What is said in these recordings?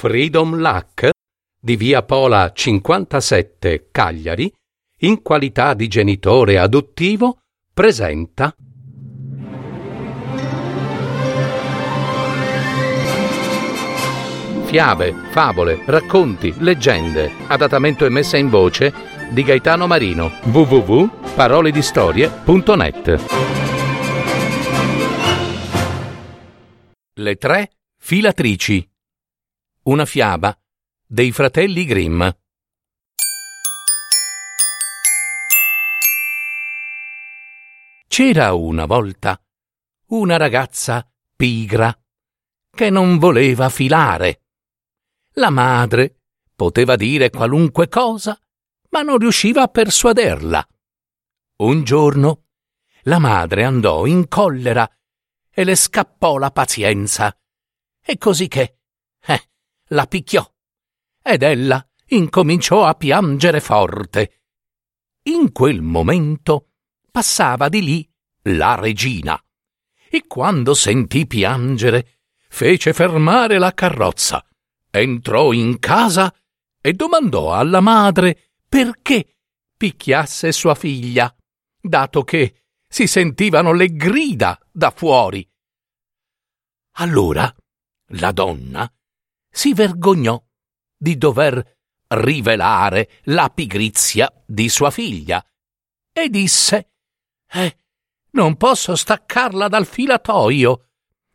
Freedom Luck di via Pola 57 Cagliari, in qualità di genitore adottivo, presenta Fiabe, favole, racconti, leggende, adattamento e messa in voce di Gaetano Marino. www.paroledistorie.net Le tre filatrici una fiaba dei fratelli Grimm. C'era una volta una ragazza pigra che non voleva filare. La madre poteva dire qualunque cosa, ma non riusciva a persuaderla. Un giorno la madre andò in collera e le scappò la pazienza. E così che, la picchiò ed ella incominciò a piangere forte. In quel momento passava di lì la regina e quando sentì piangere fece fermare la carrozza, entrò in casa e domandò alla madre perché picchiasse sua figlia, dato che si sentivano le grida da fuori. Allora la donna si vergognò di dover rivelare la pigrizia di sua figlia e disse Eh, non posso staccarla dal filatoio.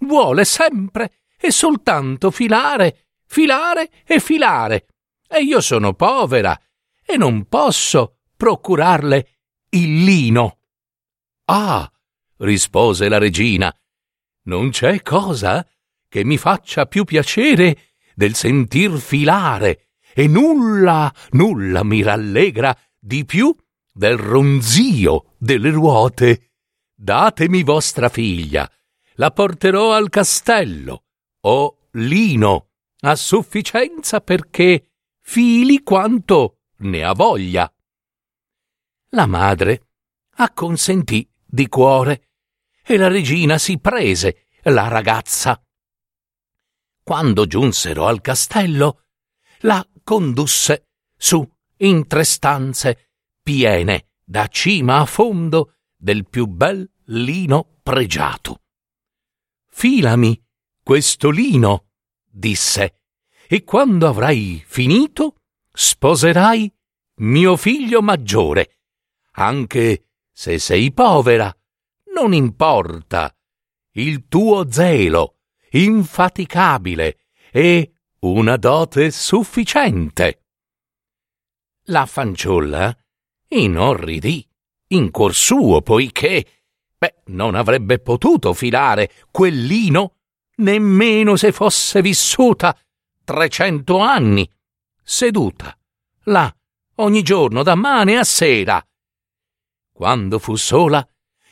Vuole sempre e soltanto filare, filare e filare. E io sono povera e non posso procurarle il lino. Ah, rispose la regina, non c'è cosa che mi faccia più piacere del sentir filare, e nulla, nulla mi rallegra di più del ronzio delle ruote. Datemi vostra figlia, la porterò al castello, o lino, a sufficienza perché fili quanto ne ha voglia. La madre acconsentì di cuore e la regina si prese la ragazza quando giunsero al castello, la condusse su in tre stanze piene da cima a fondo del più bel lino pregiato. Filami questo lino, disse, e quando avrai finito sposerai mio figlio maggiore, anche se sei povera, non importa, il tuo zelo infaticabile e una dote sufficiente. La fanciulla inorridì in cuor suo poiché beh, non avrebbe potuto filare quel lino nemmeno se fosse vissuta trecento anni, seduta là ogni giorno da mane a sera. Quando fu sola,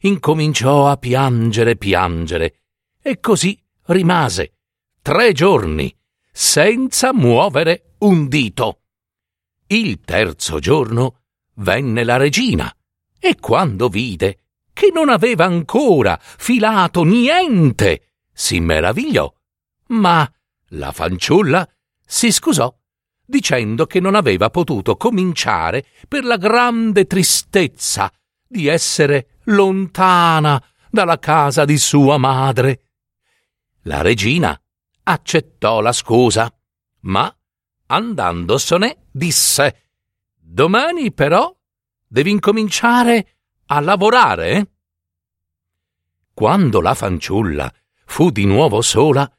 incominciò a piangere piangere, e così rimase tre giorni senza muovere un dito. Il terzo giorno venne la regina e quando vide che non aveva ancora filato niente, si meravigliò. Ma la fanciulla si scusò dicendo che non aveva potuto cominciare per la grande tristezza di essere lontana dalla casa di sua madre. La regina accettò la scusa, ma andandosene disse Domani però devi incominciare a lavorare. Quando la fanciulla fu di nuovo sola,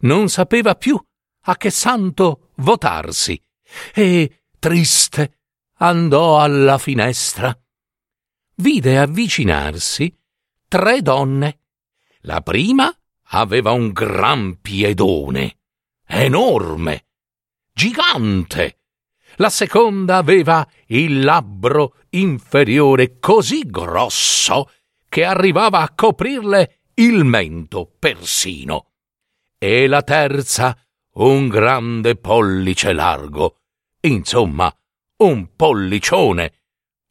non sapeva più a che santo votarsi e, triste, andò alla finestra. Vide avvicinarsi tre donne. La prima aveva un gran piedone, enorme, gigante. La seconda aveva il labbro inferiore così grosso che arrivava a coprirle il mento persino. E la terza un grande pollice largo, insomma, un pollicione,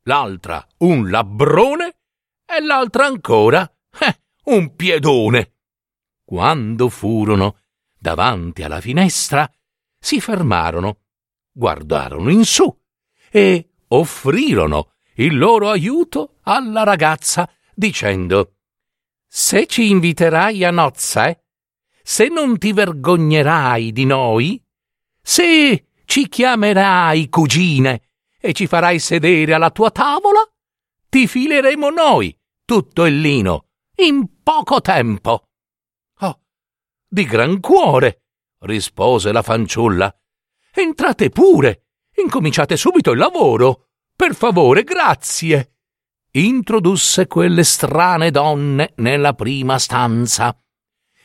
l'altra un labbrone e l'altra ancora eh, un piedone. Quando furono davanti alla finestra, si fermarono, guardarono in su e offrirono il loro aiuto alla ragazza dicendo Se ci inviterai a nozze, se non ti vergognerai di noi, se ci chiamerai cugine e ci farai sedere alla tua tavola, ti fileremo noi tutto il lino in poco tempo. Di gran cuore, rispose la fanciulla. Entrate pure, incominciate subito il lavoro. Per favore, grazie. Introdusse quelle strane donne nella prima stanza.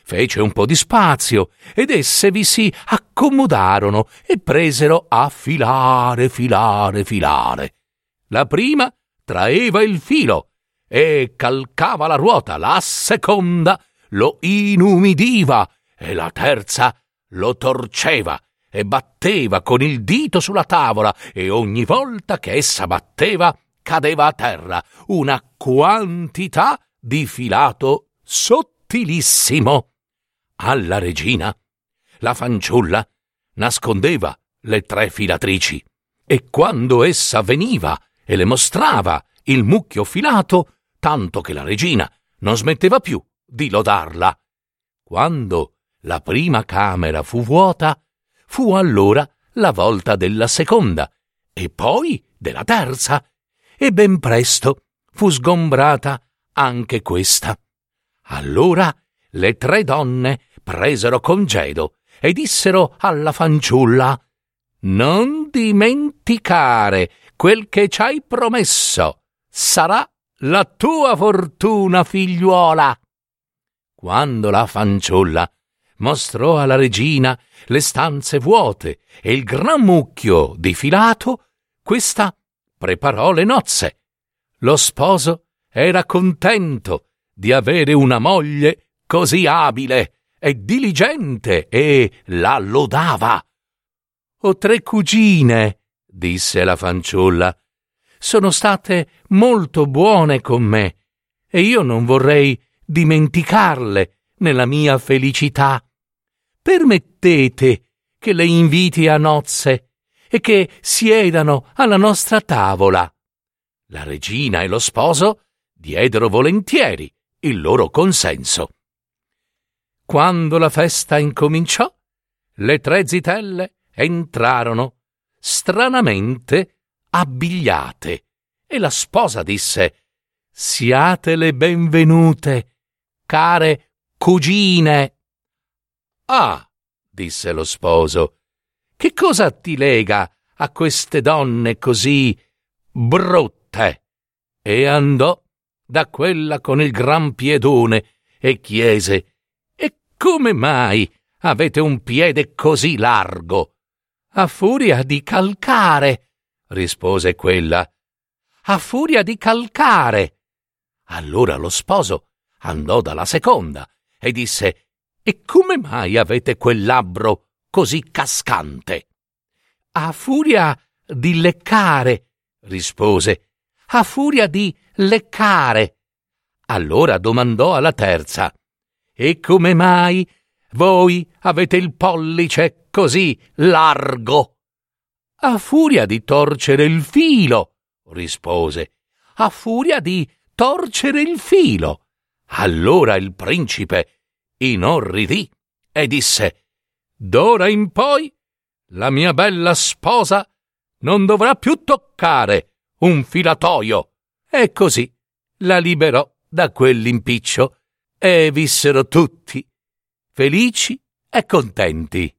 Fece un po' di spazio ed esse vi si accomodarono e presero a filare, filare, filare. La prima traeva il filo e calcava la ruota, la seconda lo inumidiva e la terza lo torceva e batteva con il dito sulla tavola e ogni volta che essa batteva cadeva a terra una quantità di filato sottilissimo. Alla regina la fanciulla nascondeva le tre filatrici e quando essa veniva e le mostrava il mucchio filato, tanto che la regina non smetteva più di lodarla. Quando la prima camera fu vuota, fu allora la volta della seconda e poi della terza, e ben presto fu sgombrata anche questa. Allora le tre donne presero congedo e dissero alla fanciulla Non dimenticare quel che ci hai promesso. Sarà la tua fortuna, figliuola. Quando la fanciulla mostrò alla regina le stanze vuote e il gran mucchio di filato, questa preparò le nozze. Lo sposo era contento di avere una moglie così abile e diligente e la lodava. Ho tre cugine, disse la fanciulla. Sono state molto buone con me e io non vorrei dimenticarle nella mia felicità. Permettete che le inviti a nozze e che siedano alla nostra tavola. La regina e lo sposo diedero volentieri il loro consenso. Quando la festa incominciò, le tre zitelle entrarono stranamente abbigliate e la sposa disse Siate le benvenute, care cugine. Ah, disse lo sposo, che cosa ti lega a queste donne così brutte? E andò da quella con il gran piedone e chiese E come mai avete un piede così largo? A furia di calcare, rispose quella. A furia di calcare. Allora lo sposo andò dalla seconda e disse E come mai avete quel labbro così cascante? A furia di leccare, rispose. A furia di leccare. Allora domandò alla terza E come mai voi avete il pollice così largo? A furia di torcere il filo, rispose. A furia di torcere il filo. Allora il principe inorridì e disse D'ora in poi la mia bella sposa non dovrà più toccare un filatoio. E così la liberò da quell'impiccio e vissero tutti felici e contenti.